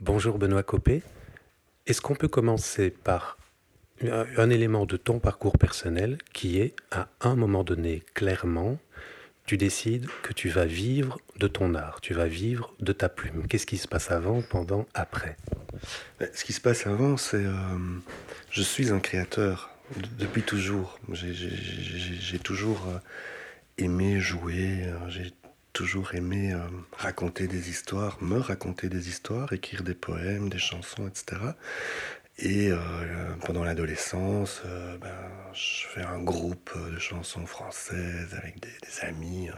Bonjour Benoît Copé. Est-ce qu'on peut commencer par un élément de ton parcours personnel qui est, à un moment donné, clairement, tu décides que tu vas vivre de ton art, tu vas vivre de ta plume. Qu'est-ce qui se passe avant, pendant, après? Ben, Ce qui se passe avant, c'est... Euh, je suis un créateur depuis toujours. J'ai toujours euh, aimé jouer, euh, toujours aimé raconter des histoires, me raconter des histoires, écrire des poèmes, des chansons, etc. Et euh, pendant l'adolescence, euh, ben, je fais un groupe de chansons françaises avec des, amis.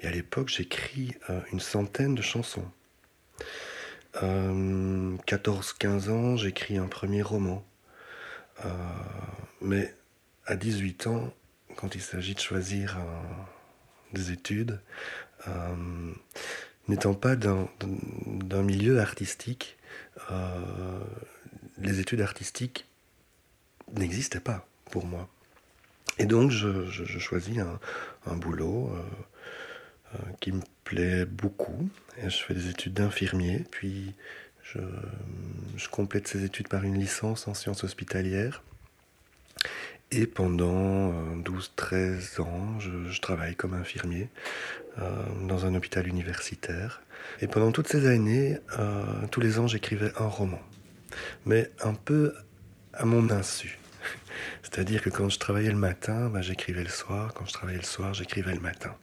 Et à l'époque, j'écris euh, une centaine de chansons. 14-15 ans, j'écris un premier roman. mais à 18 ans, quand il s'agit de choisir des études, n'étant pas d'un milieu artistique, les études artistiques n'existaient pas pour moi. Et donc je, choisis un, boulot euh, euh, qui me plaît beaucoup. Je fais des études d'infirmier, puis je, complète ces études par une licence en sciences hospitalières. Et pendant 12-13 euh, ans, je, travaille comme infirmier dans un hôpital universitaire. Et pendant toutes ces années, tous les ans, j'écrivais un roman mais un peu à mon insu. C'est-à-dire que quand je travaillais le matin, bah, j'écrivais le soir. Quand je travaillais le soir, j'écrivais le matin.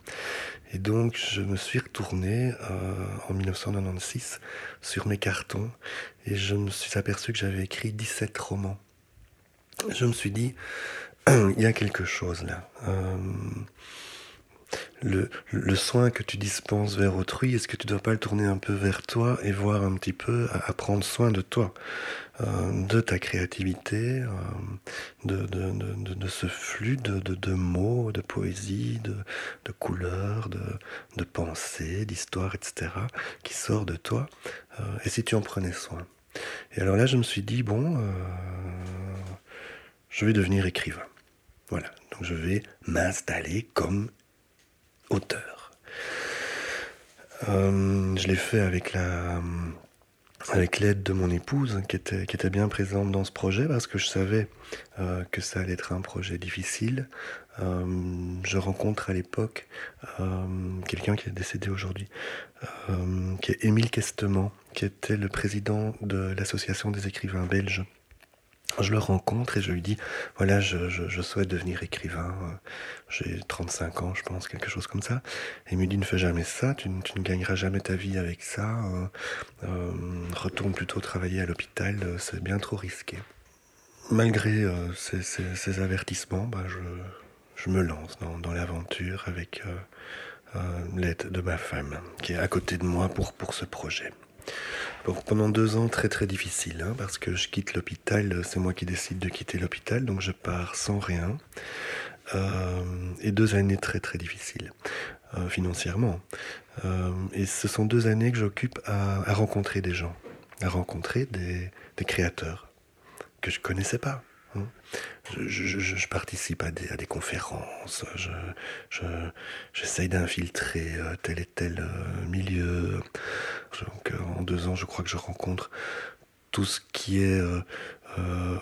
Et donc, je me suis retourné euh, en 1996 sur mes cartons et je me suis aperçu que j'avais écrit 17 romans. Je me suis dit, il y a quelque chose là. Euh, le, le, soin que tu dispenses vers autrui, est-ce que tu ne dois pas le tourner un peu vers toi et voir un petit peu à, prendre soin de toi, euh, de ta créativité, euh, de, de, de, de, ce flux de, mots, de poésie, de, couleurs, de, pensées, d'histoires, etc., qui sort de toi, et si tu en prenais soin? Et alors là, je me suis dit, bon, je vais devenir écrivain. Voilà, donc je vais m'installer comme auteur. Euh, je l'ai fait avec la avec l'aide de mon épouse qui était, qui était bien présente dans ce projet parce que je savais euh, que ça allait être un projet difficile. Euh, je rencontre à l'époque quelqu'un qui est décédé aujourd'hui, qui est Émile Questement, qui était le président de l'association des écrivains belges je le rencontre et je lui dis voilà je, souhaite devenir écrivain euh, j'ai 35 ans je pense quelque chose comme ça. Et il me dit ne fais jamais ça tu, ne gagneras jamais ta vie avec ça euh, euh, retourne plutôt travailler à l'hôpital c'est bien trop risqué. Malgré ces, avertissements bah, je, me lance dans, l'aventure avec l'aide de ma femme qui est à côté de moi pour, pour ce projet pendant deux ans, très très difficile, hein, parce que je quitte l'hôpital, c'est moi qui décide de quitter l'hôpital, donc je pars sans rien. Euh, et deux années très très difficiles, euh, financièrement. Euh, et ce sont deux années que j'occupe à, rencontrer des gens, à rencontrer des, des créateurs que je connaissais pas. Je, participe à des, conférences, j'essaye d'infiltrer euh, tel et tel euh, milieu. Donc, euh, en deux ans, je crois que je rencontre tout ce qui est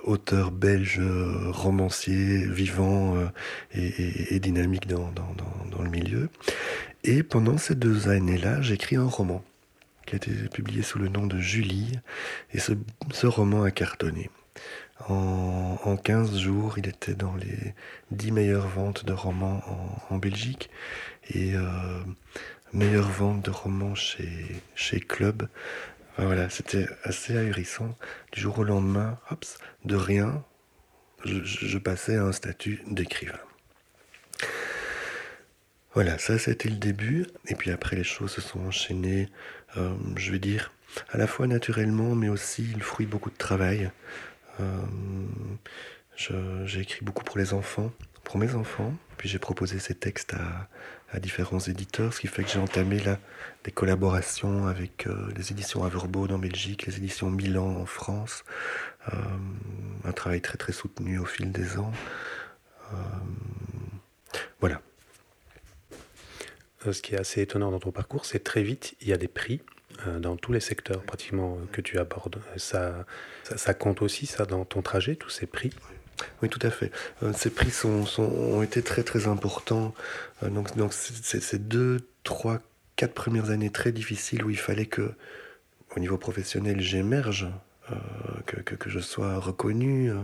auteur belge, romancier, vivant et, dynamique dans, le milieu. Et pendant ces deux années-là, j'écris un roman qui a été publié sous le nom de Julie. Et ce roman a cartonné. En, en, 15 jours, il était dans les 10 meilleures ventes de romans en, Belgique et euh, meilleure vente de romans chez, chez Club. voilà, c'était assez ahurissant. Du jour au lendemain, de rien, je, passais à un statut d'écrivain. Voilà, ça c'était le début. Et puis après, les choses se sont enchaînées, euh, je vais dire, à la fois naturellement, mais aussi le fruit de beaucoup de travail. Euh, j'ai écrit beaucoup pour les enfants, pour mes enfants, puis j'ai proposé ces textes à, différents éditeurs, ce qui fait que j'ai entamé là des collaborations avec euh, les éditions Averbaud en Belgique, les éditions Milan en France, euh, un travail très très soutenu au fil des ans. voilà. Ce qui est assez étonnant dans ton parcours, c'est très vite, il y a des prix dans tous les secteurs pratiquement que tu abordes. Ça, ça, compte aussi, ça, dans ton trajet, tous ces prix? Oui, tout à fait. ces prix sont, ont été très très importants. donc, donc ces deux, trois, quatre premières années très difficiles où il fallait que, au niveau professionnel, j'émerge euh, que, je sois reconnu. Euh,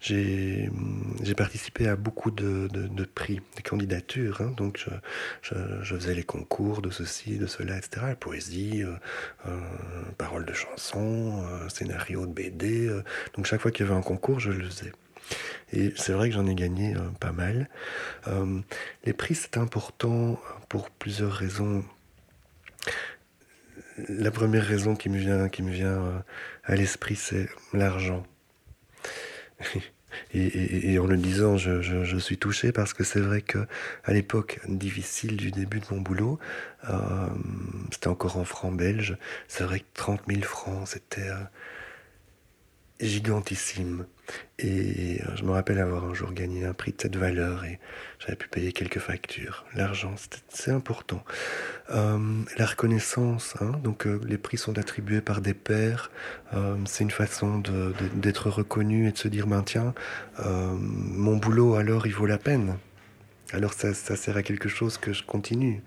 j'ai participé à beaucoup de, de, prix, des candidatures. Hein. donc je, faisais les concours de ceci, de cela, etc. Poésie, euh, paroles de chansons, scénario de BD. donc chaque fois qu'il y avait un concours, je le faisais. Et c'est vrai que j'en ai gagné pas mal. les prix, c'est important pour plusieurs raisons la première raison qui me vient, qui me vient euh, à l'esprit, c'est l'argent. Et, en le disant, je, suis touché parce que c'est vrai que à l'époque difficile du début de mon boulot, euh, c'était encore en francs belges. C'est vrai que 30 000 francs, c'était euh, gigantissime. Et euh, je me rappelle avoir un jour gagné un prix de cette valeur et j'avais pu payer quelques factures. L'argent, c'est important. Euh, la reconnaissance, hein, donc euh, les prix sont attribués par des pairs. c'est une façon d'être reconnu et de se dire, ben tiens, mon boulot alors il vaut la peine. Alors ça, sert à quelque chose que je continue.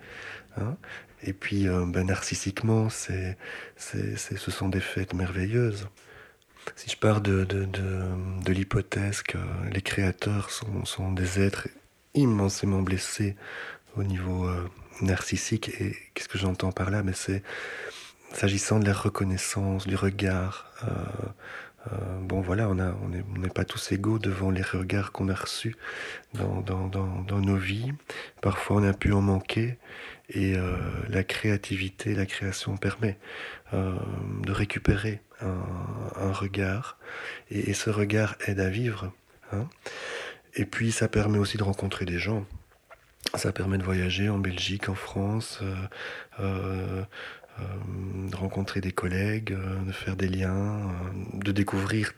Hein. Et puis, ben, narcissiquement, ce sont des fêtes merveilleuses. Si je pars de, de, de, l'hypothèse que les créateurs sont, sont, des êtres immensément blessés au niveau euh, narcissique, et qu'est-ce que j'entends par là? Mais c'est s'agissant de la reconnaissance, du regard. Euh, euh, bon voilà, on n'est on pas tous égaux devant les regards qu'on a reçus dans, dans, dans, dans, nos vies. Parfois on a pu en manquer et la créativité, la création permet de récupérer un, regard, et, ce regard aide à vivre. Hein. Et puis ça permet aussi de rencontrer des gens. Ça permet de voyager en Belgique, en France, euh, euh, euh, de rencontrer des collègues, de faire des liens, de découvrir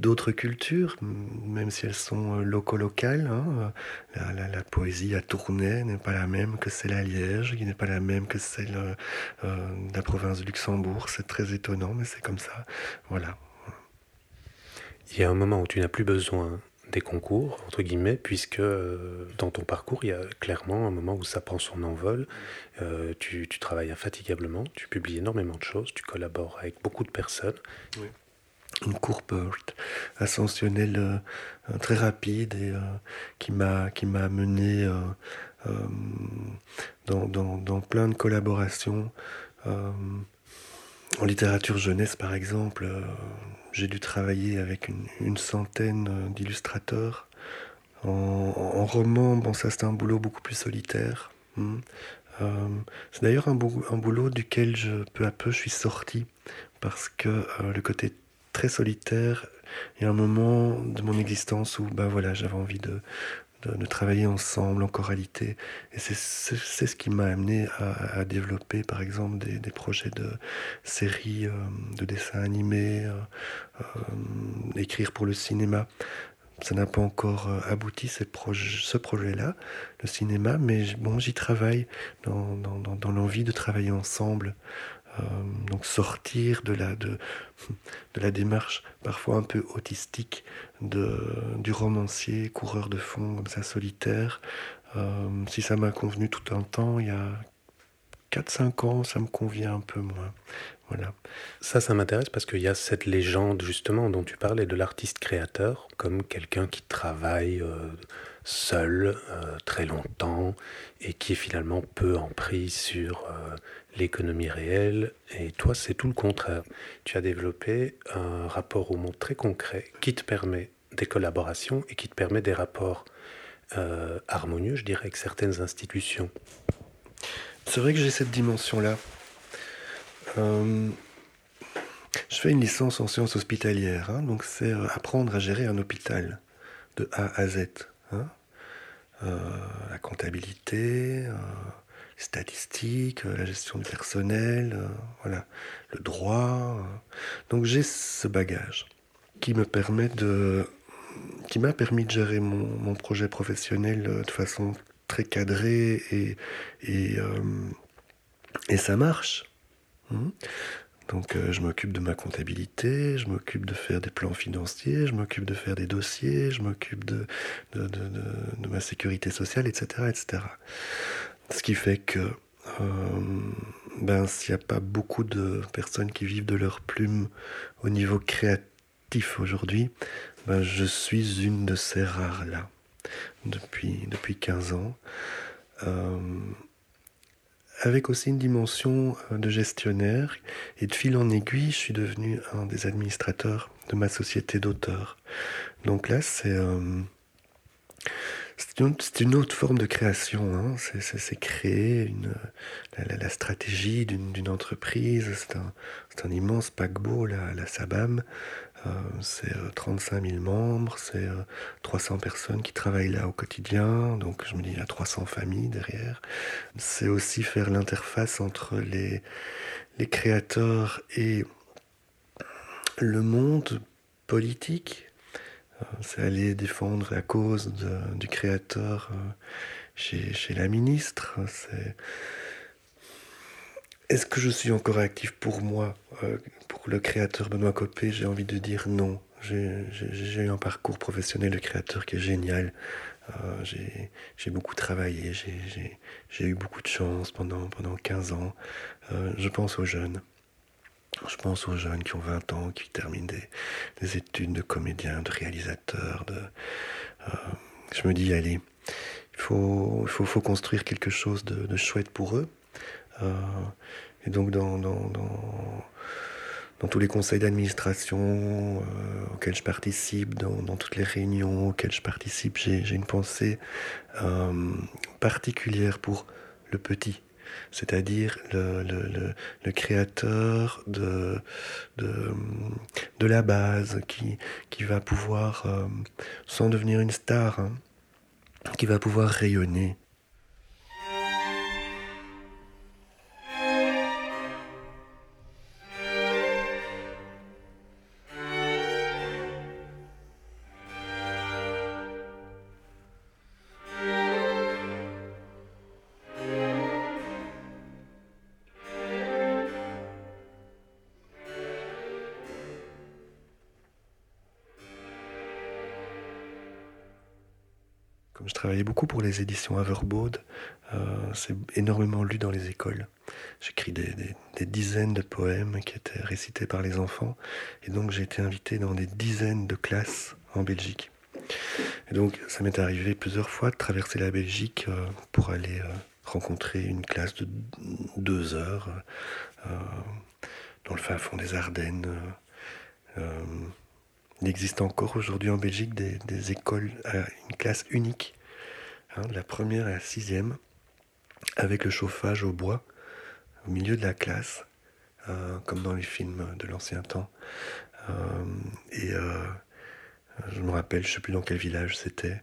d'autres cultures, même si elles sont euh, loco-locales. Hein. La, poésie à Tournai n'est pas la même que celle à Liège, qui n'est pas la même que celle euh, euh, de la province de Luxembourg. C'est très étonnant, mais c'est comme ça. Voilà. Il y a un moment où tu n'as plus besoin des concours, entre guillemets, puisque dans ton parcours, il y a clairement un moment où ça prend son envol. tu, tu, travailles infatigablement, tu publies énormément de choses, tu collabores avec beaucoup de personnes. Oui une courbe ascensionnelle euh, très rapide et euh, qui m'a qui m'a mené euh, dans, dans, dans, plein de collaborations. en littérature jeunesse, par exemple, j'ai dû travailler avec une, une centaine d'illustrateurs. En, roman, bon, ça c'était un boulot beaucoup plus solitaire. Hmm. c'est d'ailleurs un, un, boulot duquel je, peu à peu je suis sorti parce que le côté très solitaire. Il y a un moment de mon existence où bah voilà, j'avais envie de, de, travailler ensemble en choralité. Et c'est ce qui m'a amené à, développer, par exemple, des, des projets de séries, euh, de dessins animés, euh, euh, écrire pour le cinéma. Ça n'a pas encore abouti, ce projet-là, le cinéma, mais bon, j'y travaille dans, dans, dans l'envie de travailler ensemble. Euh, donc sortir de la, de, la démarche parfois un peu autistique de, du romancier, coureur de fond, comme ça, solitaire. Euh, si ça m'a convenu tout un temps, il y a 4-5 ans, ça me convient un peu moins. Voilà. Ça, ça m'intéresse parce qu'il y a cette légende justement dont tu parlais de l'artiste créateur comme quelqu'un qui travaille euh, seul très longtemps et qui finalement peu en prise sur l'économie réelle. Et toi, c'est tout le contraire. Tu as développé un rapport au monde très concret qui te permet des collaborations et qui te permet des rapports euh, harmonieux, je dirais, avec certaines institutions. C'est vrai que j'ai cette dimension-là. Euh, je fais une licence en sciences hospitalières, hein, donc c'est euh, apprendre à gérer un hôpital de A à Z. Hein. la comptabilité, statistiques, euh, la gestion du personnel, euh, voilà, le droit. Euh. Donc j'ai ce bagage qui me permet de, qui m'a permis de gérer mon, projet professionnel de façon très cadrée et et, et ça marche. Mmh. Donc je m'occupe de ma comptabilité, je m'occupe de faire des plans financiers, je m'occupe de faire des dossiers, je m'occupe de, de, de, ma sécurité sociale, etc. etc. Ce qui fait que euh, ben, s'il n'y a pas beaucoup de personnes qui vivent de leur plume au niveau créatif aujourd'hui, ben, je suis une de ces rares-là depuis, depuis 15 ans. Euh, avec aussi une dimension euh, de gestionnaire. Et de fil en aiguille, je suis devenu un des administrateurs de ma société d'auteurs. Donc là, c'est c'est une, autre forme de création. Hein. C'est créer une, la, stratégie d'une entreprise. C'est un, un, immense paquebot, la, la SABAM. Euh, c'est 35 euh, 000 membres, c'est 300 euh, personnes qui travaillent là au quotidien, donc je me dis il y a 300 familles derrière. C'est aussi faire l'interface entre les, les créateurs et le monde politique. C'est aller défendre la cause du créateur chez, chez la ministre. C'est est-ce que je suis encore actif pour moi, euh, pour le créateur Benoît Copé? J'ai envie de dire non. J'ai eu un parcours professionnel de créateur qui est génial. Euh, j'ai beaucoup travaillé, j'ai eu beaucoup de chance pendant, pendant 15 ans. Euh, je pense aux jeunes. Je pense aux jeunes qui ont 20 ans, qui terminent des, études de comédien, de réalisateur. De, je me dis, allez, il faut, construire quelque chose de, chouette pour eux. Euh, et donc dans, tous les conseils d'administration euh, auxquels je participe, dans, toutes les réunions auxquelles je participe, j'ai une pensée euh, particulière pour le petit, c'est-à-dire le, créateur de, la base qui, qui va pouvoir, euh, sans devenir une star, hein, qui va pouvoir rayonner les éditions Averbaud, euh, c'est énormément lu dans les écoles. J'écris des, des, dizaines de poèmes qui étaient récités par les enfants, et donc j'ai été invité dans des dizaines de classes en Belgique. Et donc ça m'est arrivé plusieurs fois de traverser la Belgique euh, pour aller euh, rencontrer une classe de deux heures dans le fin fond des Ardennes. Il existe encore aujourd'hui en Belgique des, écoles à une classe unique, hein, de la première à la sixième, avec le chauffage au bois au milieu de la classe, euh, comme dans les films de l'ancien temps. Euh, et euh, je me rappelle, je ne sais plus dans quel village c'était.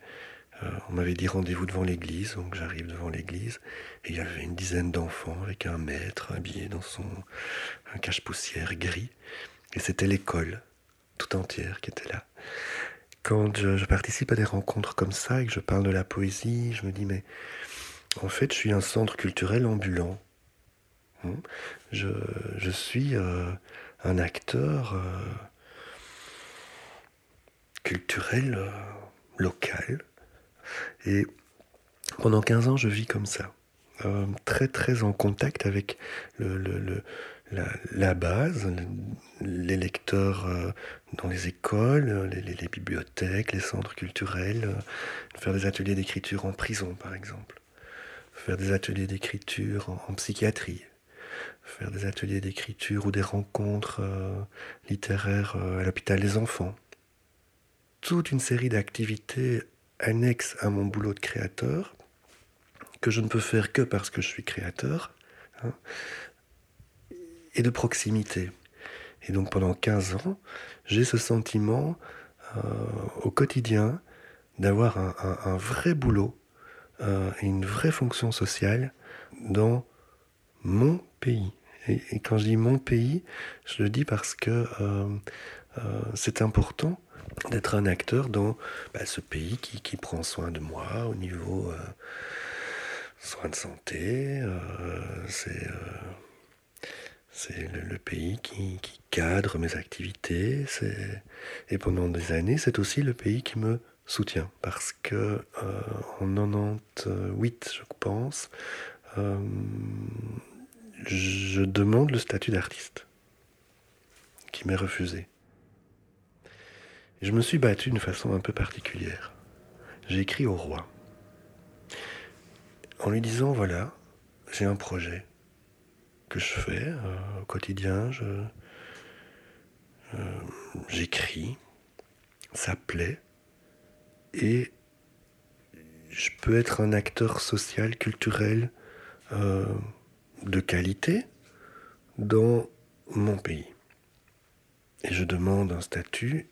on m'avait dit rendez-vous devant l'église, donc j'arrive devant l'église et il y avait une dizaine d'enfants avec un maître habillé dans son cache-poussière gris. Et c'était l'école tout entière qui était là. Quand je, participe à des rencontres comme ça et que je parle de la poésie, je me dis, mais en fait, je suis un centre culturel ambulant. Hmm? Je, je suis euh, un acteur euh, culturel euh, local. Et pendant 15 ans, je vis comme ça. très très en contact avec le, le, la, base, les lecteurs euh, dans les écoles, les, bibliothèques, les centres culturels, euh, faire des ateliers d'écriture en prison par exemple, faire des ateliers d'écriture en, psychiatrie, faire des ateliers d'écriture ou des rencontres euh, littéraires à l'hôpital des enfants. Toute une série d'activités annexes à mon boulot de créateur, que je ne peux faire que parce que je suis créateur. Hein, et de proximité. Et donc pendant 15 ans, j'ai ce sentiment euh, au quotidien d'avoir un, vrai boulot euh, et une vraie fonction sociale dans mon pays. Et, quand je dis mon pays, je le dis parce que euh, c'est important d'être un acteur dans bah, ce pays qui, qui, prend soin de moi au niveau soins de santé. c'est C'est le, pays qui, cadre mes activités. Et pendant des années, c'est aussi le pays qui me soutient. Parce que euh, en 98, je pense, euh, je demande le statut d'artiste qui m'est refusé. je me suis battu d'une façon un peu particulière. J'ai écrit au roi en lui disant voilà, j'ai un projet que je fais euh, au quotidien, euh, j'écris, ça plaît, et je peux être un acteur social, culturel euh, de qualité dans mon pays. Et je demande un statut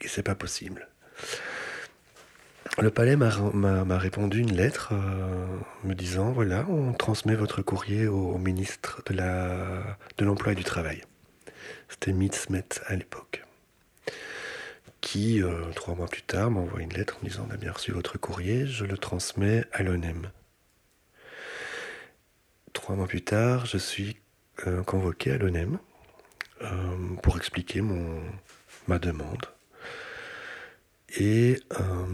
et c'est pas possible. Le palais m'a répondu une lettre euh, me disant voilà, on transmet votre courrier au, ministre de l'Emploi et du Travail. C'était Mitzmet à l'époque. Qui, euh, trois mois plus tard, m'envoie une lettre en disant on a bien reçu votre courrier, je le transmets à l'ONEM. Trois mois plus tard, je suis euh, convoqué à l'ONEM pour expliquer ma demande. Et euh,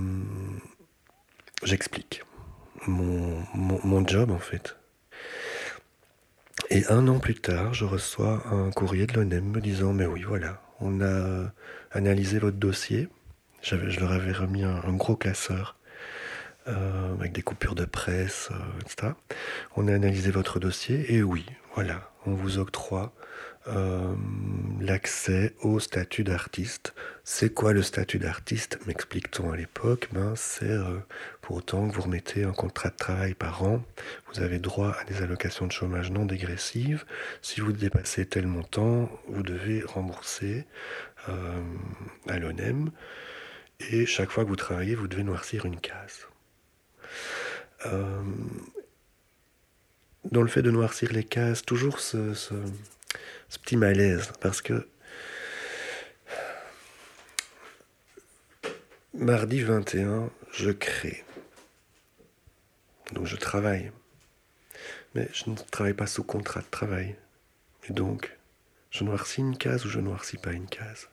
j'explique mon, mon, job en fait. Et un an plus tard, je reçois un courrier de l'ONEM me disant Mais oui, voilà, on a analysé votre dossier. je leur avais remis un, gros classeur euh, avec des coupures de presse, euh, etc. On a analysé votre dossier et oui, voilà, on vous octroie euh, l'accès au statut d'artiste. C'est quoi le statut d'artiste m'explique-t-on à l'époque? Ben, C'est euh, pour autant que vous remettez un contrat de travail par an, vous avez droit à des allocations de chômage non dégressives. Si vous dépassez tel montant, vous devez rembourser euh, à l'ONEM. Et chaque fois que vous travaillez, vous devez noircir une case. dans le fait de noircir les cases, toujours ce ce petit malaise parce que mardi 21, je crée. Donc je travaille. Mais je ne travaille pas sous contrat de travail. Et donc, je noircis une case ou je noircis pas une case.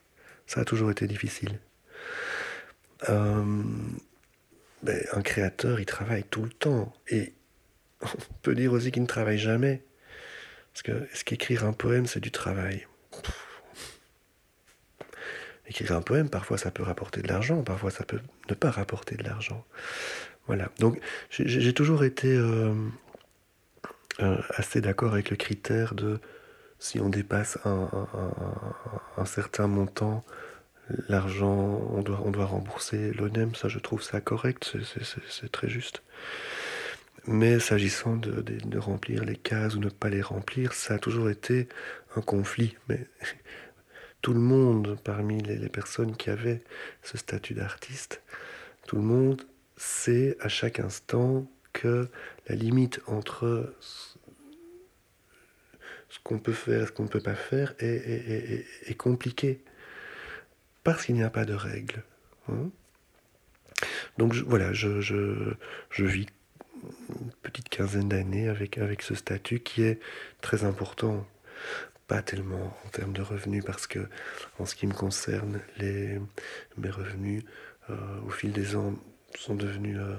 Ça a toujours été difficile. Euh, ben, un créateur, il travaille tout le temps. Et on peut dire aussi qu'il ne travaille jamais. Parce est-ce qu'écrire un poème, c'est du travail Écrire un poème, parfois ça peut rapporter de l'argent, parfois ça peut ne pas rapporter de l'argent. Voilà. Donc j'ai toujours été euh, euh, assez d'accord avec le critère de si on dépasse un, certain montant, l'argent, on doit, on doit rembourser l'ONEM. Ça, je trouve ça correct, c'est très juste. Mais s'agissant de, remplir les cases ou ne pas les remplir, ça a toujours été un conflit. Mais tout le monde, parmi les, personnes qui avaient ce statut d'artiste, tout le monde sait à chaque instant que la limite entre ce qu'on peut faire et ce qu'on ne peut pas faire est, compliquée. Parce qu'il n'y a pas de règles. Hein. Donc voilà, je, je, je vis une petite quinzaine d'années avec, avec ce statut qui est très important. Pas tellement en termes de revenus, parce que en ce qui me concerne, les, mes revenus euh, au fil des ans sont devenus euh,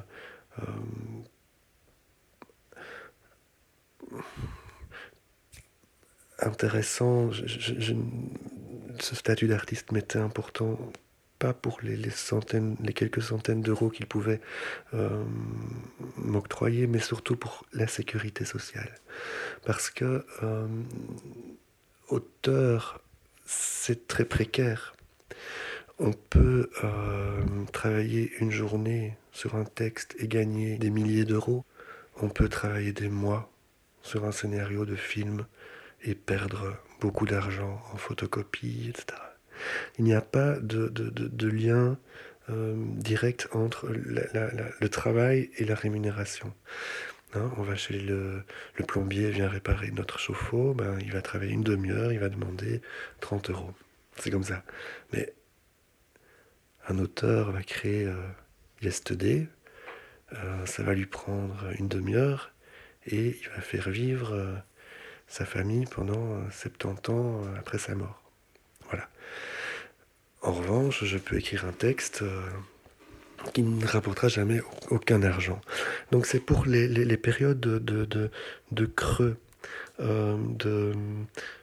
euh, intéressants. ce statut d'artiste m'était important pas pour les, centaines, les quelques centaines d'euros qu'il pouvait euh, m'octroyer, mais surtout pour la sécurité sociale. Parce que euh, auteur, c'est très précaire. On peut euh, travailler une journée sur un texte et gagner des milliers d'euros. On peut travailler des mois sur un scénario de film et perdre beaucoup d'argent en photocopie, etc. Il n'y a pas de, lien euh, direct entre le travail et la rémunération. Hein, on va chez le, plombier, vient réparer notre chauffe-eau, ben, il va travailler une demi-heure, il va demander 30 euros. C'est comme ça. Mais un auteur va créer euh, euh, ça va lui prendre une demi-heure et il va faire vivre sa famille pendant 70 ans après sa mort. En revanche, je peux écrire un texte qui ne rapportera jamais aucun argent. Donc c'est pour les, périodes de, creux, de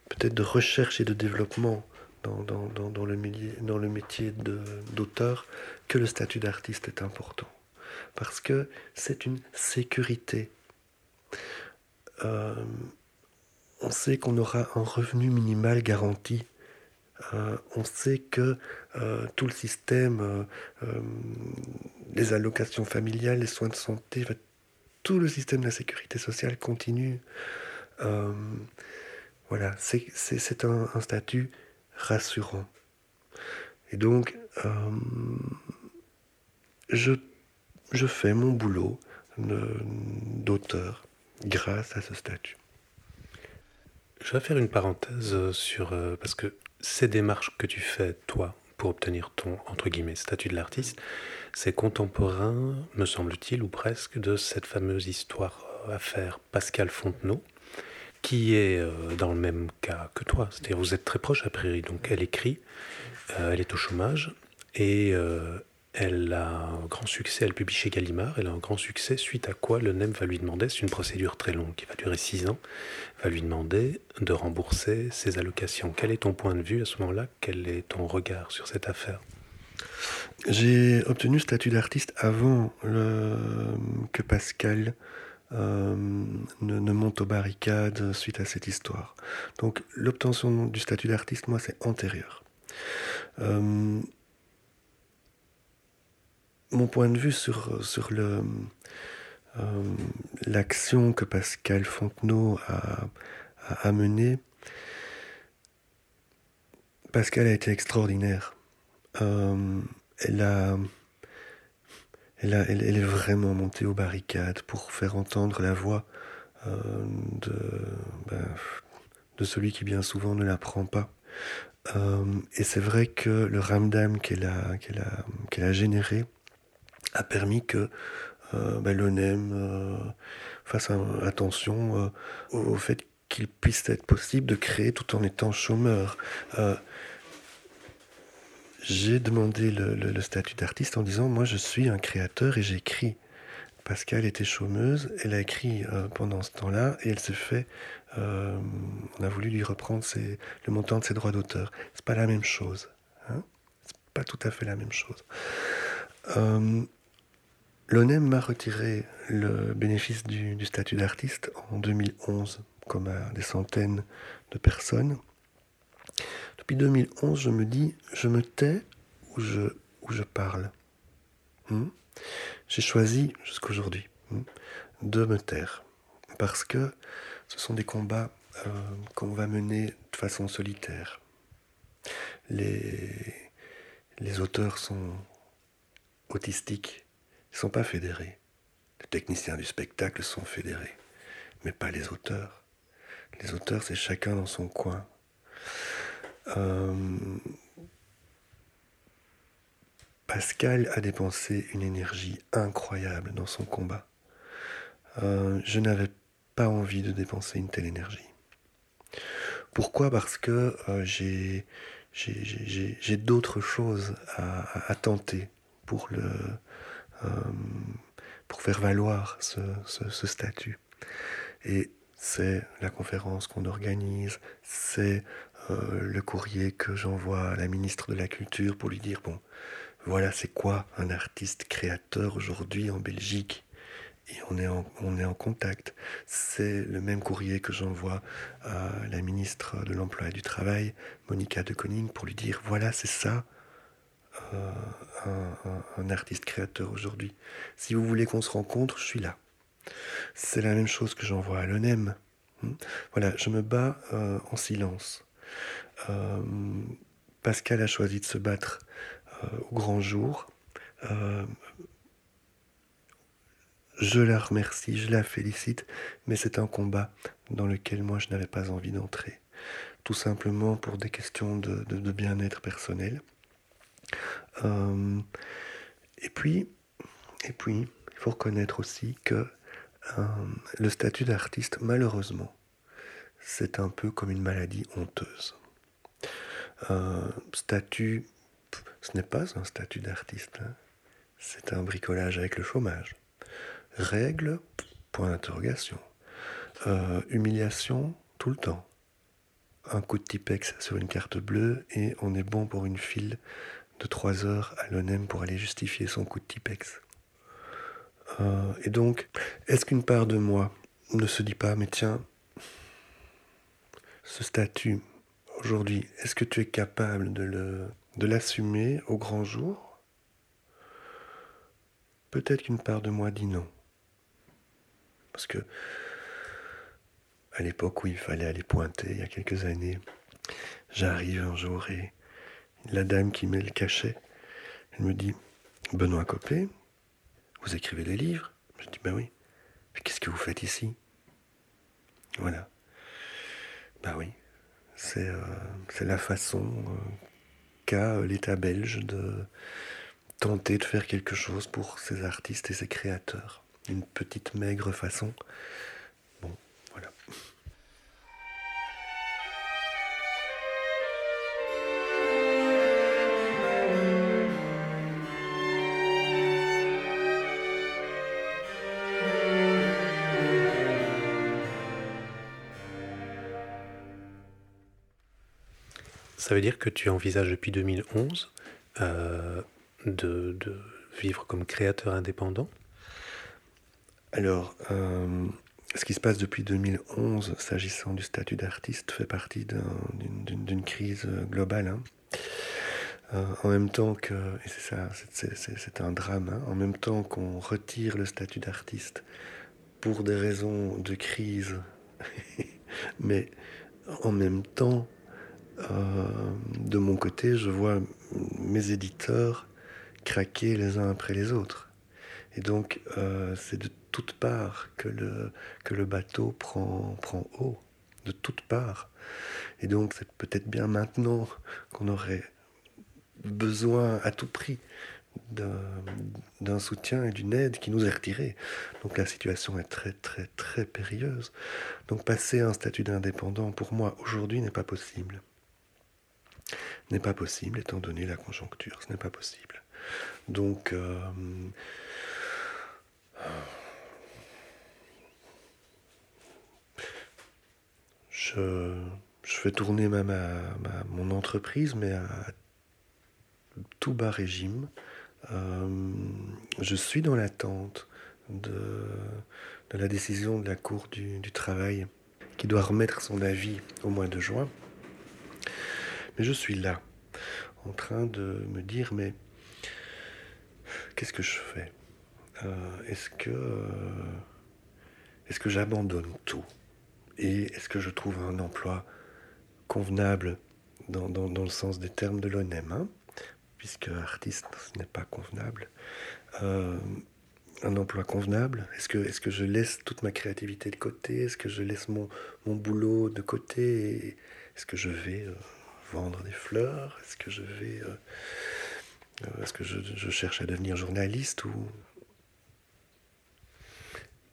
peut-être de recherche et de développement dans, le, dans le métier d'auteur que le statut d'artiste est important. Parce que c'est une sécurité. Euh, on sait qu'on aura un revenu minimal garanti. Euh, on sait que euh, tout le système, les allocations familiales, les soins de santé, tout le système de la sécurité sociale continue. voilà, c'est un, statut rassurant. Et donc, euh, je, je fais mon boulot d'auteur grâce à ce statut. Je vais faire une parenthèse sur... Euh, parce que ces démarches que tu fais, toi, pour obtenir ton, entre guillemets, statut de l'artiste, c'est contemporain, me semble-t-il, ou presque, de cette fameuse histoire à faire Pascal Fontenot, qui est euh, dans le même cas que toi. C'est-à-dire vous êtes très proche à Prairie, donc elle écrit, euh, elle est au chômage et euh, elle a un grand succès, elle publie chez Gallimard, elle a un grand succès, suite à quoi le NEM va lui demander, c'est une procédure très longue qui va durer six ans, va lui demander de rembourser ses allocations. Quel est ton point de vue à ce moment-là? Quel est ton regard sur cette affaire? J'ai obtenu le statut d'artiste avant que Pascal euh, ne, monte aux barricades suite à cette histoire. Donc l'obtention du statut d'artiste, moi, c'est antérieur. Euh, mon point de vue sur, euh, l'action que Pascal Fontenot a, a, menée, Pascal a été extraordinaire. elle a elle, est vraiment montée aux barricades pour faire entendre la voix euh, ben, de, celui qui bien souvent ne la prend pas. Euh, et c'est vrai que le ramdam qu'elle a, généré a permis que euh, ben, l'ONEM fasse attention au fait qu'il puisse être possible de créer tout en étant chômeur j'ai demandé le, statut d'artiste en disant moi je suis un créateur et j'écris. Pascal était chômeuse, elle a écrit euh, pendant ce temps-là et elle s'est fait. Euh, on a voulu lui reprendre le montant de ses droits d'auteur. C'est pas la même chose. Hein c'est pas tout à fait la même chose. Euh, L'ONEM m'a retiré le bénéfice du, statut d'artiste en 2011, comme à des centaines de personnes. Depuis 2011, je me dis, je me tais ou je, parle? Hmm? J'ai choisi, jusqu'aujourd'hui, hmm, de me taire. Parce que ce sont des combats euh, qu'on va mener de façon solitaire. Les, auteurs sont autistiques, ne sont pas fédérés. Les techniciens du spectacle sont fédérés, mais pas les auteurs. Les auteurs, c'est chacun dans son coin. Euh, Pascal a dépensé une énergie incroyable dans son combat. Euh, je n'avais pas envie de dépenser une telle énergie. Pourquoi? Parce que euh, j'ai, j'ai, d'autres choses à, tenter pour, le, pour faire valoir ce, ce statut. Et c'est la conférence qu'on organise, c'est euh, le courrier que j'envoie à la ministre de la Culture pour lui dire, bon, voilà c'est quoi un artiste créateur aujourd'hui en Belgique? Et on est en, on est en contact. C'est le même courrier que j'envoie à la ministre de l'Emploi et du Travail, Monica de Koning, pour lui dire voilà, c'est ça un, artiste créateur aujourd'hui. Si vous voulez qu'on se rencontre, je suis là. C'est la même chose que j'envoie à l'ONEM. Hmm. Voilà, je me bats euh, en silence. Euh, Pascal a choisi de se battre euh, au grand jour. Je la remercie, je la félicite, mais c'est un combat dans lequel moi je n'avais pas envie d'entrer. Tout simplement pour des questions de, bien-être personnel. Et puis, et puis, il faut reconnaître aussi que le statut d'artiste, malheureusement, c'est un peu comme une maladie honteuse. Un statut, ce n'est pas un statut d'artiste, hein. c'est un bricolage avec le chômage. Règle, point d'interrogation. Euh, humiliation, tout le temps. Un coup de Tipex sur une carte bleue et on est bon pour une file de 3 heures à l'ONEM pour aller justifier son coup de Tipex. Euh, et donc, est-ce qu'une part de moi ne se dit pas, mais tiens, ce statut, aujourd'hui, est-ce que tu es capable de, le, de l'assumer au grand jour? Peut-être qu'une part de moi dit non. Parce que, à l'époque où il fallait aller pointer, il y a quelques années, j'arrive un jour et la dame qui met le cachet, elle me dit Benoît Copé, vous écrivez des livres? Je dis Ben oui. Qu'est-ce que vous faites ici? Voilà. Ben oui. C'est euh, la façon euh, qu'a euh, l'État belge de tenter de faire quelque chose pour ses artistes et ses créateurs. Une petite maigre façon. Ça veut dire que tu envisages depuis 2011 euh, de, vivre comme créateur indépendant? Alors, euh, ce qui se passe depuis 2011, s'agissant du statut d'artiste, fait partie d'une crise globale. Hein. Euh, en même temps que, et c'est ça, c'est un drame, hein, en même temps qu'on retire le statut d'artiste pour des raisons de crise, mais en même temps, de mon côté, je vois mes éditeurs craquer les uns après les autres. Et donc, euh, c'est de toutes parts que le, que le bateau prend, prend eau, de toutes parts. Et donc, c'est peut-être bien maintenant qu'on aurait besoin à tout prix d'un soutien et d'une aide qui nous est retirée. Donc la situation est très très très périlleuse. Donc passer un statut d'indépendant pour moi aujourd'hui n'est pas possible n'est pas possible étant donné la conjoncture. Ce n'est pas possible. Donc, euh, je, fais tourner ma, mon entreprise, mais à tout bas régime. Euh, je suis dans l'attente de, la décision de la Cour du travail qui doit remettre son avis au mois de juin. Mais je suis là, en train de me dire, mais qu'est-ce que je fais? Euh, Est-ce que, euh, que j'abandonne tout? Et est-ce que je trouve un emploi convenable dans, le sens des termes de l'ONEM hein? Puisque artiste, ce n'est pas convenable. Euh, un emploi convenable? Est-ce que, est que je laisse toute ma créativité de côté? Est-ce que je laisse mon, mon boulot de côté? Est-ce que je vais vendre des fleurs? Est-ce que je vais. Euh, euh, est-ce que je, cherche à devenir journaliste ou?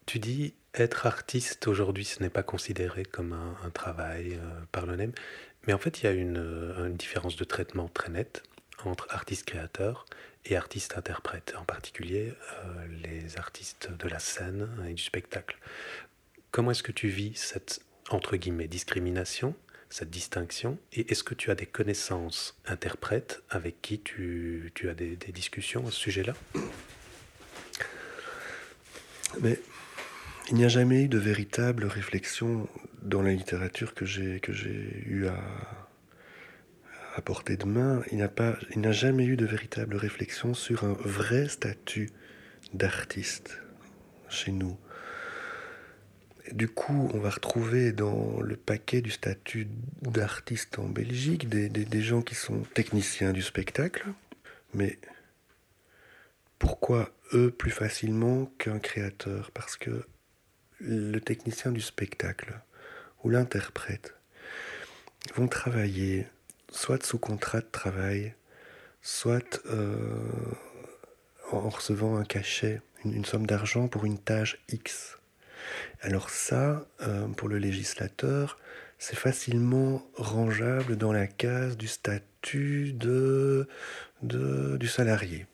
Tu dis être artiste aujourd'hui, ce n'est pas considéré comme un, travail euh, par le NEM, mais en fait, il y a une, une différence de traitement très nette entre artiste-créateur et artiste-interprète, en particulier les artistes de la scène et du spectacle. Comment est-ce que tu vis cette, entre guillemets, discrimination cette distinction Et est-ce que tu as des connaissances interprètes avec qui tu, tu as des, discussions à ce sujet-là? Mais il n'y a jamais eu de véritable réflexion dans la littérature que j'ai eu à, à portée de main. Il n'a jamais eu de véritable réflexion sur un vrai statut d'artiste chez nous. Du coup, on va retrouver dans le paquet du statut d'artiste en Belgique des, gens qui sont techniciens du spectacle, mais pourquoi eux plus facilement qu'un créateur? Parce que le technicien du spectacle ou l'interprète vont travailler soit sous contrat de travail, soit euh, en recevant un cachet, une somme d'argent pour une tâche X. Alors ça, euh, pour le législateur, c'est facilement rangeable dans la case du statut de, du salarié.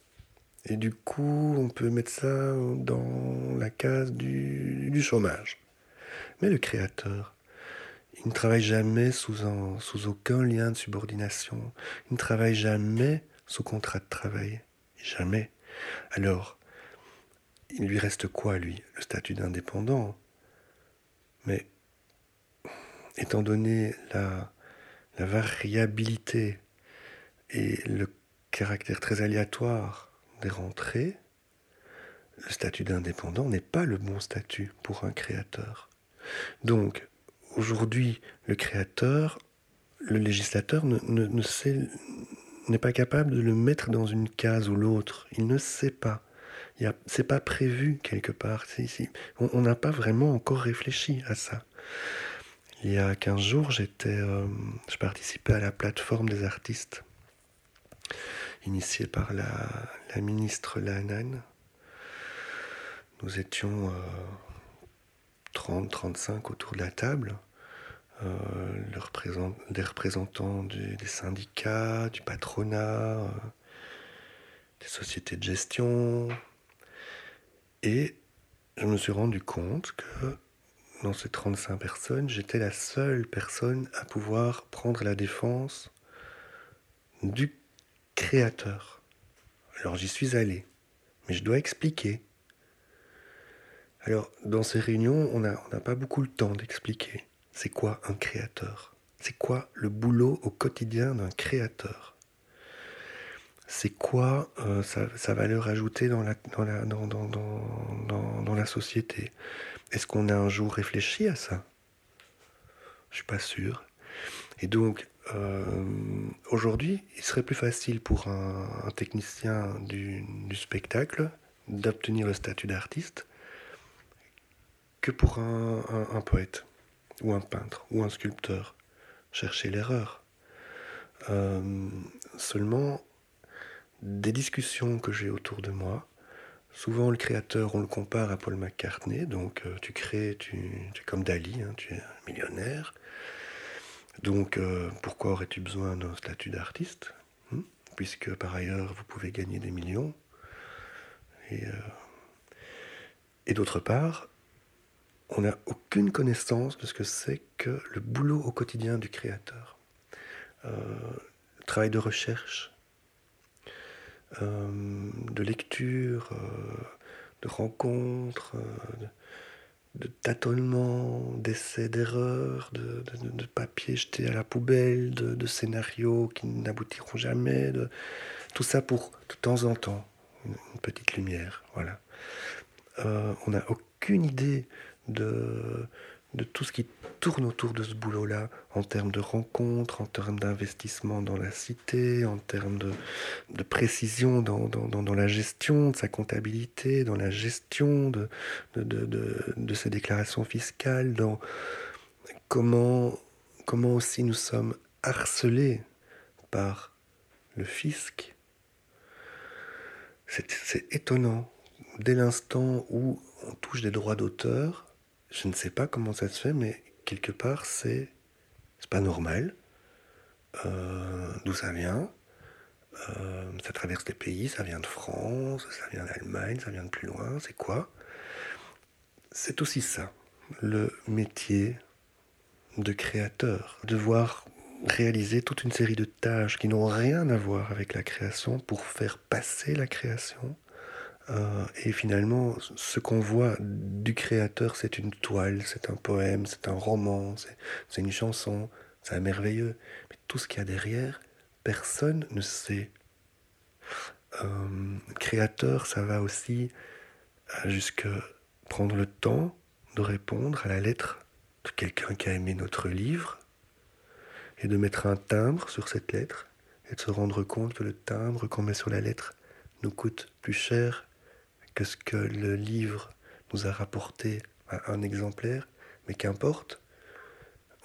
Et du coup, on peut mettre ça dans la case du, du chômage. Mais le créateur, il ne travaille jamais sous, sous aucun lien de subordination. Il ne travaille jamais sous contrat de travail. Jamais. Alors, il lui reste quoi, lui Le statut d'indépendant? Mais, étant donné la, variabilité et le caractère très aléatoire des rentrées, le statut d'indépendant n'est pas le bon statut pour un créateur. Donc, aujourd'hui, le créateur, le législateur n'est pas capable de le mettre dans une case ou l'autre. Il ne sait pas. C'est pas prévu quelque part. On n'a pas vraiment encore réfléchi à ça. Il y a 15 jours, j'étais, euh, je participais à la plateforme des artistes, initiée par la, ministre Lahanan. Nous étions 30-35 euh, autour de la table. Euh, les représentants des syndicats, du patronat, des sociétés de gestion. Et je me suis rendu compte que dans ces 35 personnes, j'étais la seule personne à pouvoir prendre la défense du créateur. Alors j'y suis allé, mais je dois expliquer. Alors dans ces réunions, on n'a pas beaucoup le temps d'expliquer. C'est quoi un créateur? C'est quoi le boulot au quotidien d'un créateur? C'est quoi euh, sa, valeur ajoutée dans la, dans la, dans, dans, la société? Est-ce qu'on a un jour réfléchi à ça? Je suis pas sûr. Et donc, euh, aujourd'hui, il serait plus facile pour un, technicien du, spectacle d'obtenir le statut d'artiste que pour un poète ou un peintre, ou un sculpteur. Chercher l'erreur. Euh, seulement, des discussions que j'ai autour de moi, souvent le créateur, on le compare à Paul McCartney, donc euh, tu crées, tu, es comme Dali, hein, tu es millionnaire. Donc euh, pourquoi aurais-tu besoin d'un statut d'artiste hein, Puisque par ailleurs, vous pouvez gagner des millions. Et, et d'autre part, on n'a aucune connaissance de ce que c'est que le boulot au quotidien du créateur. Euh, travail de recherche, euh, de lecture, euh, de rencontres, de, tâtonnements, d'essais, d'erreurs, de, papiers jetés à la poubelle, de, scénarios qui n'aboutiront jamais, de, tout ça pour de temps en temps une, petite lumière. Voilà. on n'a aucune idée de, de tout ce qui tourne autour de ce boulot-là, en termes de rencontres, en termes d'investissement dans la cité, en termes de, précision dans, la gestion de sa comptabilité, dans la gestion de ses déclarations fiscales, dans comment, comment aussi nous sommes harcelés par le fisc. C'est étonnant. Dès l'instant où on touche des droits d'auteur, je ne sais pas comment ça se fait, mais quelque part, c'est pas normal. Euh, d'où ça vient? Euh, Ça traverse des pays, ça vient de France, ça vient d'Allemagne, ça vient de plus loin. C'est quoi? C'est aussi ça, le métier de créateur. Devoir réaliser toute une série de tâches qui n'ont rien à voir avec la création pour faire passer la création euh, et finalement, ce qu'on voit du créateur, c'est une toile, c'est un poème, c'est un roman, c'est une chanson, c'est merveilleux. Mais tout ce qu'il y a derrière, personne ne sait. Euh, créateur, ça va aussi jusqu'à prendre le temps de répondre à la lettre de quelqu'un qui a aimé notre livre et de mettre un timbre sur cette lettre et de se rendre compte que le timbre qu'on met sur la lettre nous coûte plus cher que ce que le livre nous a rapporté à un exemplaire, mais qu'importe,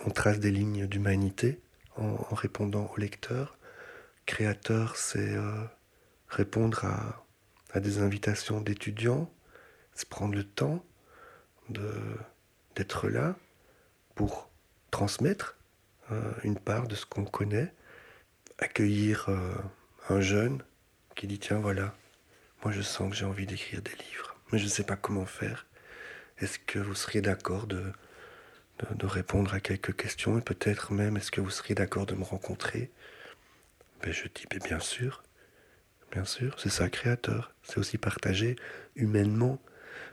on trace des lignes d'humanité en, répondant au lecteur. Créateur, c'est euh, répondre à, des invitations d'étudiants, se prendre le temps. d'être là pour transmettre euh, une part de ce qu'on connaît, accueillir euh, un jeune qui dit tiens voilà, moi je sens que j'ai envie d'écrire des livres, mais je ne sais pas comment faire. Est-ce que vous seriez d'accord de, de, répondre à quelques questions et peut-être même est-ce que vous seriez d'accord de me rencontrer? Ben, Je dis bien sûr, bien sûr, c'est ça créateur, c'est aussi partager humainement.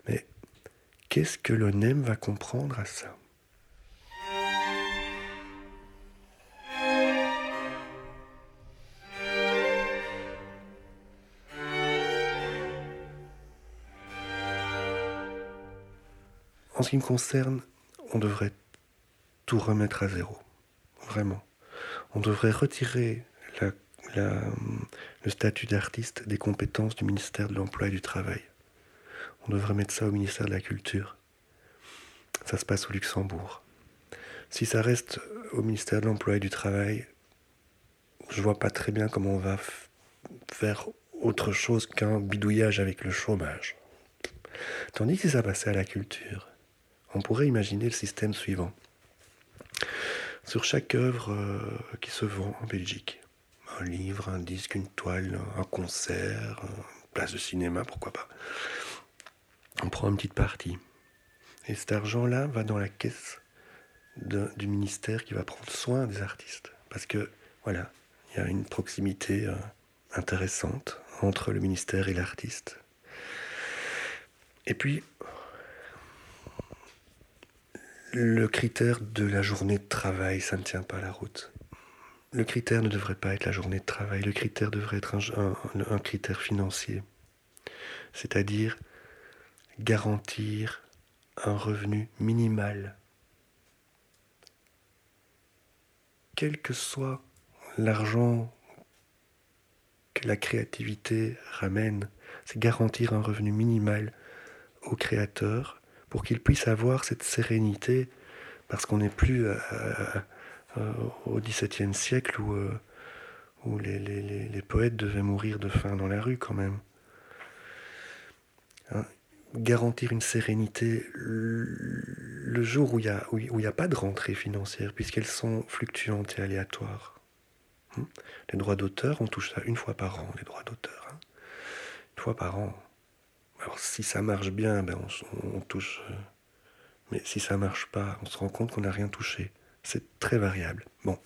Mais qu'est-ce que l'ONEM va comprendre à ça? En ce qui me concerne, on devrait tout remettre à zéro. Vraiment. On devrait retirer le statut d'artiste des compétences du ministère de l'Emploi et du Travail. On devrait mettre ça au ministère de la Culture. Ça se passe au Luxembourg. Si ça reste au ministère de l'Emploi et du Travail, je vois pas très bien comment on va faire autre chose qu'un bidouillage avec le chômage. Tandis que si ça passait à la culture, on pourrait imaginer le système suivant. Sur chaque œuvre euh, qui se vend en Belgique, un livre, un disque, une toile, un concert, une place de cinéma, pourquoi pas, on prend une petite partie. Et cet argent-là va dans la caisse du ministère qui va prendre soin des artistes. Parce que, voilà, il y a une proximité euh, intéressante entre le ministère et l'artiste. Et puis, le critère de la journée de travail, ça ne tient pas la route. Le critère ne devrait pas être la journée de travail, le critère devrait être un, critère financier. C'est-à-dire garantir un revenu minimal. Quel que soit l'argent que la créativité ramène, c'est garantir un revenu minimal au créateur pour qu'il puisse avoir cette sérénité, parce qu'on n'est plus euh, euh, au XVIIe siècle où, euh, où les, les, poètes devaient mourir de faim dans la rue quand même. Hein, garantir une sérénité le jour où il n'y a, a, pas de rentrée financière, puisqu'elles sont fluctuantes et aléatoires. Hein. Les droits d'auteur, on touche ça une fois par an, les droits d'auteur. Hein. Une fois par an. Alors si ça marche bien, ben on, touche. Euh, mais si ça marche pas, on se rend compte qu'on n'a rien touché. C'est très variable. Bon.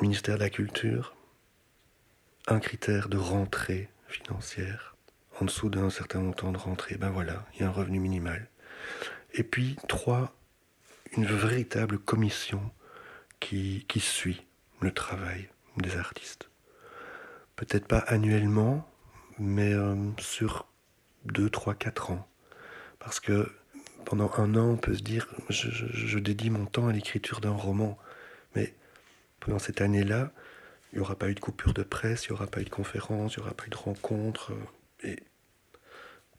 Ministère de la Culture, un critère de rentrée financière. En dessous d'un certain montant de rentrée, ben voilà, il y a un revenu minimal. Et puis, trois, une véritable commission qui, qui suit le travail des artistes. Peut-être pas annuellement, mais euh, sur 2, 3, 4 ans. Parce que pendant un an, on peut se dire, je, dédie mon temps à l'écriture d'un roman, mais pendant cette année-là, il n'y aura pas eu de coupure de presse, il n'y aura pas eu de conférence, il n'y aura pas eu de rencontre. Euh, et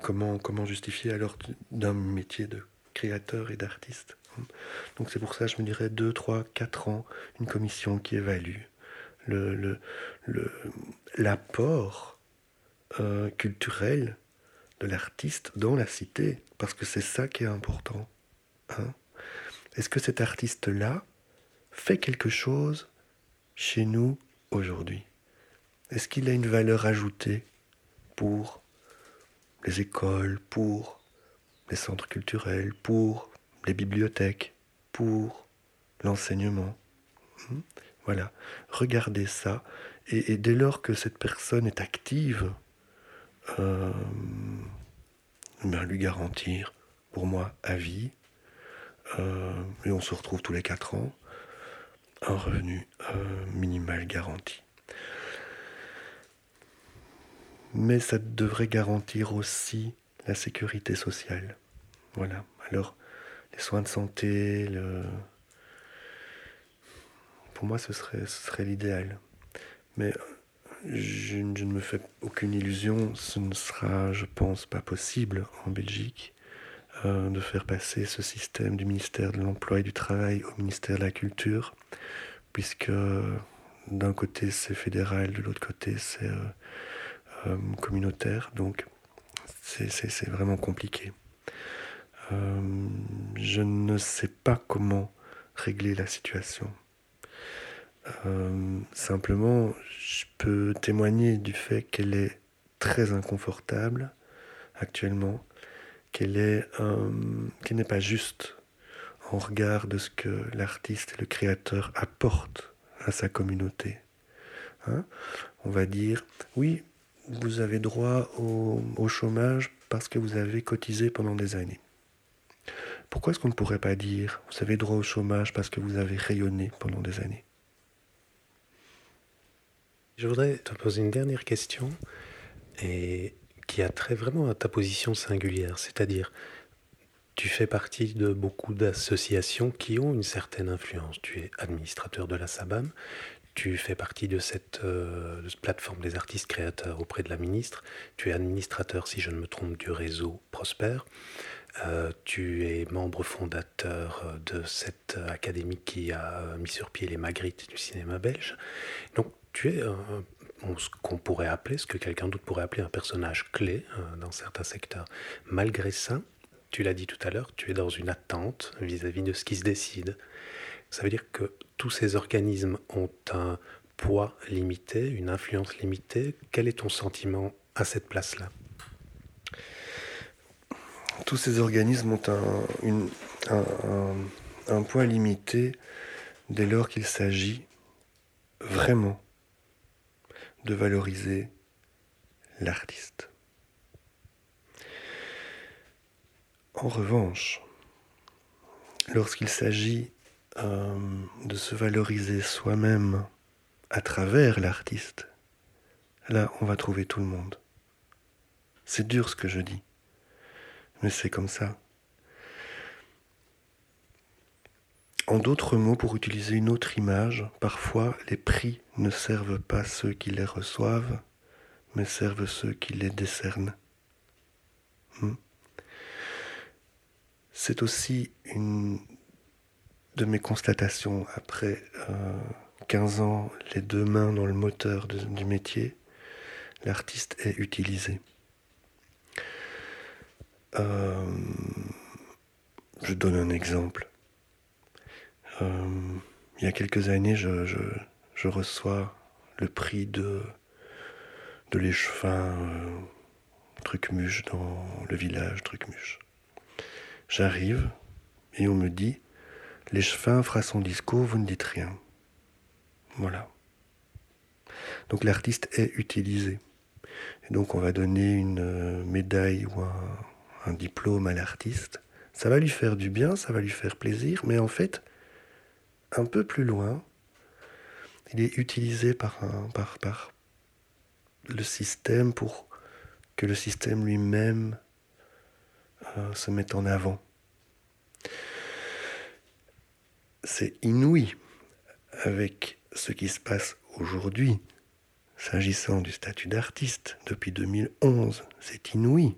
comment, comment justifier alors d'un métier de créateur et d'artiste hein Donc c'est pour ça, je me dirais 2, 3, 4 ans, une commission qui évalue l'apport euh, culturel de l'artiste dans la cité, parce que c'est ça qui est important. Hein. Est-ce que cet artiste-là fait quelque chose chez nous aujourd'hui? Est-ce qu'il a une valeur ajoutée pour les écoles, pour les centres culturels, pour les bibliothèques, pour l'enseignement? Hmm? Voilà, regardez ça, et, dès lors que cette personne est active ben, lui garantir, pour moi, à vie, euh, et on se retrouve tous les 4 ans, un revenu euh, minimal garanti. Mais ça devrait garantir aussi la sécurité sociale. Voilà. Alors, les soins de santé, le... pour moi, ce serait, ce serait l'idéal. Mais je, ne me fais aucune illusion, ce ne sera, je pense, pas possible en Belgique euh, de faire passer ce système du ministère de l'Emploi et du Travail au ministère de la Culture, puisque d'un côté c'est fédéral, de l'autre côté c'est euh, euh, communautaire, donc c'est vraiment compliqué. Je ne sais pas comment régler la situation. Euh, simplement, je peux témoigner du fait qu'elle est très inconfortable actuellement, qu'elle est, euh, n'est pas juste en regard de ce que l'artiste et le créateur apportent à sa communauté. Hein On va dire, oui, vous avez droit au, chômage parce que vous avez cotisé pendant des années. Pourquoi est-ce qu'on ne pourrait pas dire, vous avez droit au chômage parce que vous avez rayonné pendant des années? Je voudrais te poser une dernière question qui a trait vraiment à ta position singulière, c'est-à-dire tu fais partie de beaucoup d'associations qui ont une certaine influence. Tu es administrateur de la SABAM, tu fais partie de cette, euh, plateforme des artistes créateurs auprès de la ministre, tu es administrateur, si je ne me trompe, du réseau Prosper, euh, tu es membre fondateur de cette académie qui a mis sur pied les Magritte du cinéma belge. Tu es ce qu'on pourrait appeler, ce que quelqu'un d'autre pourrait appeler un personnage clé euh, dans certains secteurs. Malgré ça, tu l'as dit tout à l'heure, tu es dans une attente vis-à-vis de ce qui se décide. Ça veut dire que tous ces organismes ont un poids limité, une influence limitée. Quel est ton sentiment à cette place-là? Tous ces organismes ont un, un poids limité dès lors qu'il s'agit vraiment de valoriser l'artiste. En revanche, lorsqu'il s'agit euh, de se valoriser soi-même à travers l'artiste, là on va trouver tout le monde. C'est dur ce que je dis, mais c'est comme ça. En d'autres mots, pour utiliser une autre image, parfois les prix ne servent pas ceux qui les reçoivent, mais servent ceux qui les décernent. Hmm. C'est aussi une de mes constatations après 15 euh, ans, les deux mains dans le moteur du métier, l'artiste est utilisé. Euh, je donne un exemple. Euh, il y a quelques années, je, reçois le prix de, de l'échevin Trucmuche dans le village Trucmuche. J'arrive et on me dit L'échevin fera son discours, vous ne dites rien. Voilà. Donc l'artiste est utilisé. Et donc on va donner une euh, médaille ou un, diplôme à l'artiste. Ça va lui faire du bien, ça va lui faire plaisir, mais en fait, un peu plus loin, il est utilisé par, le système pour que le système lui-même euh, se mette en avant. C'est inouï avec ce qui se passe aujourd'hui, s'agissant du statut d'artiste depuis 2011. C'est inouï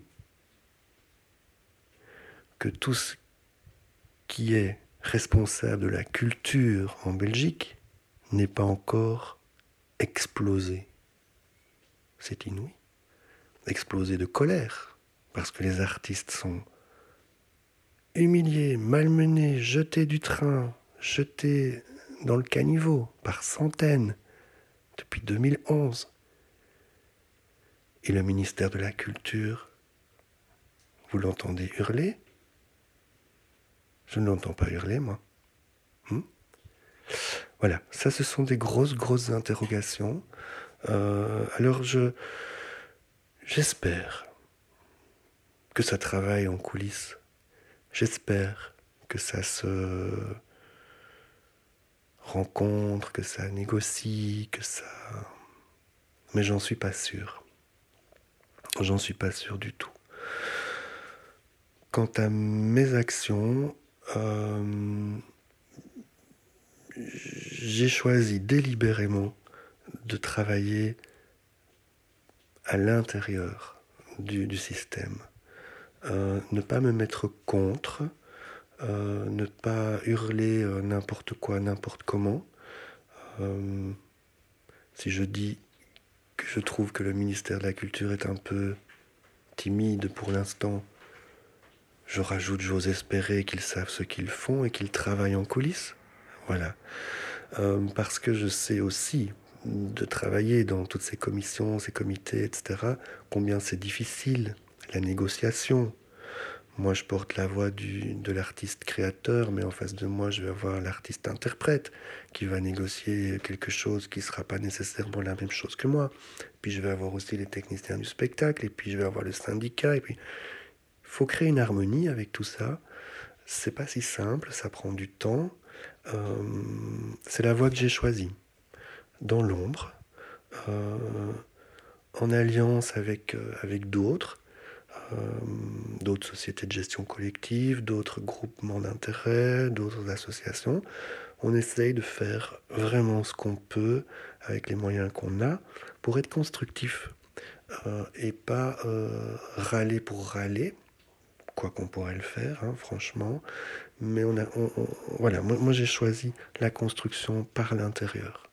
que tout ce qui est responsable de la culture en Belgique n'est pas encore explosé. C'est inouï. Explosé de colère, parce que les artistes sont humiliés, malmenés, jetés du train, jetés dans le caniveau par centaines depuis 2011. Et le ministère de la Culture, vous l'entendez hurler Je ne l'entends pas hurler, moi. Hmm voilà, ça ce sont des grosses, grosses interrogations. Euh, alors je j'espère que ça travaille en coulisses. J'espère que ça se rencontre, que ça négocie, que ça... Mais j'en suis pas sûr. J'en suis pas sûr du tout. Quant à mes actions, euh, j'ai choisi délibérément de travailler à l'intérieur du, système. Euh, ne pas me mettre contre, euh, ne pas hurler n'importe quoi, n'importe comment. si je dis que je trouve que le ministère de la Culture est un peu timide pour l'instant, je rajoute, j'ose espérer qu'ils savent ce qu'ils font et qu'ils travaillent en coulisses. Voilà. Euh, parce que je sais aussi de travailler dans toutes ces commissions, ces comités, etc., combien c'est difficile, la négociation. Moi, je porte la voix du, de l'artiste créateur, mais en face de moi, je vais avoir l'artiste interprète qui va négocier quelque chose qui ne sera pas nécessairement la même chose que moi. Puis je vais avoir aussi les techniciens du spectacle, et puis je vais avoir le syndicat, et puis faut créer une harmonie avec tout ça. C'est pas si simple, ça prend du temps. Euh, c'est la voie que j'ai choisie, dans l'ombre, euh, en alliance avec, euh, avec d'autres, d'autres sociétés de gestion collective, d'autres groupements d'intérêt, d'autres associations. On essaye de faire vraiment ce qu'on peut avec les moyens qu'on a pour être constructif et pas râler pour râler, quoi qu'on pourrait le faire, hein, franchement. Mais on a, voilà, moi, moi j'ai choisi la construction par l'intérieur.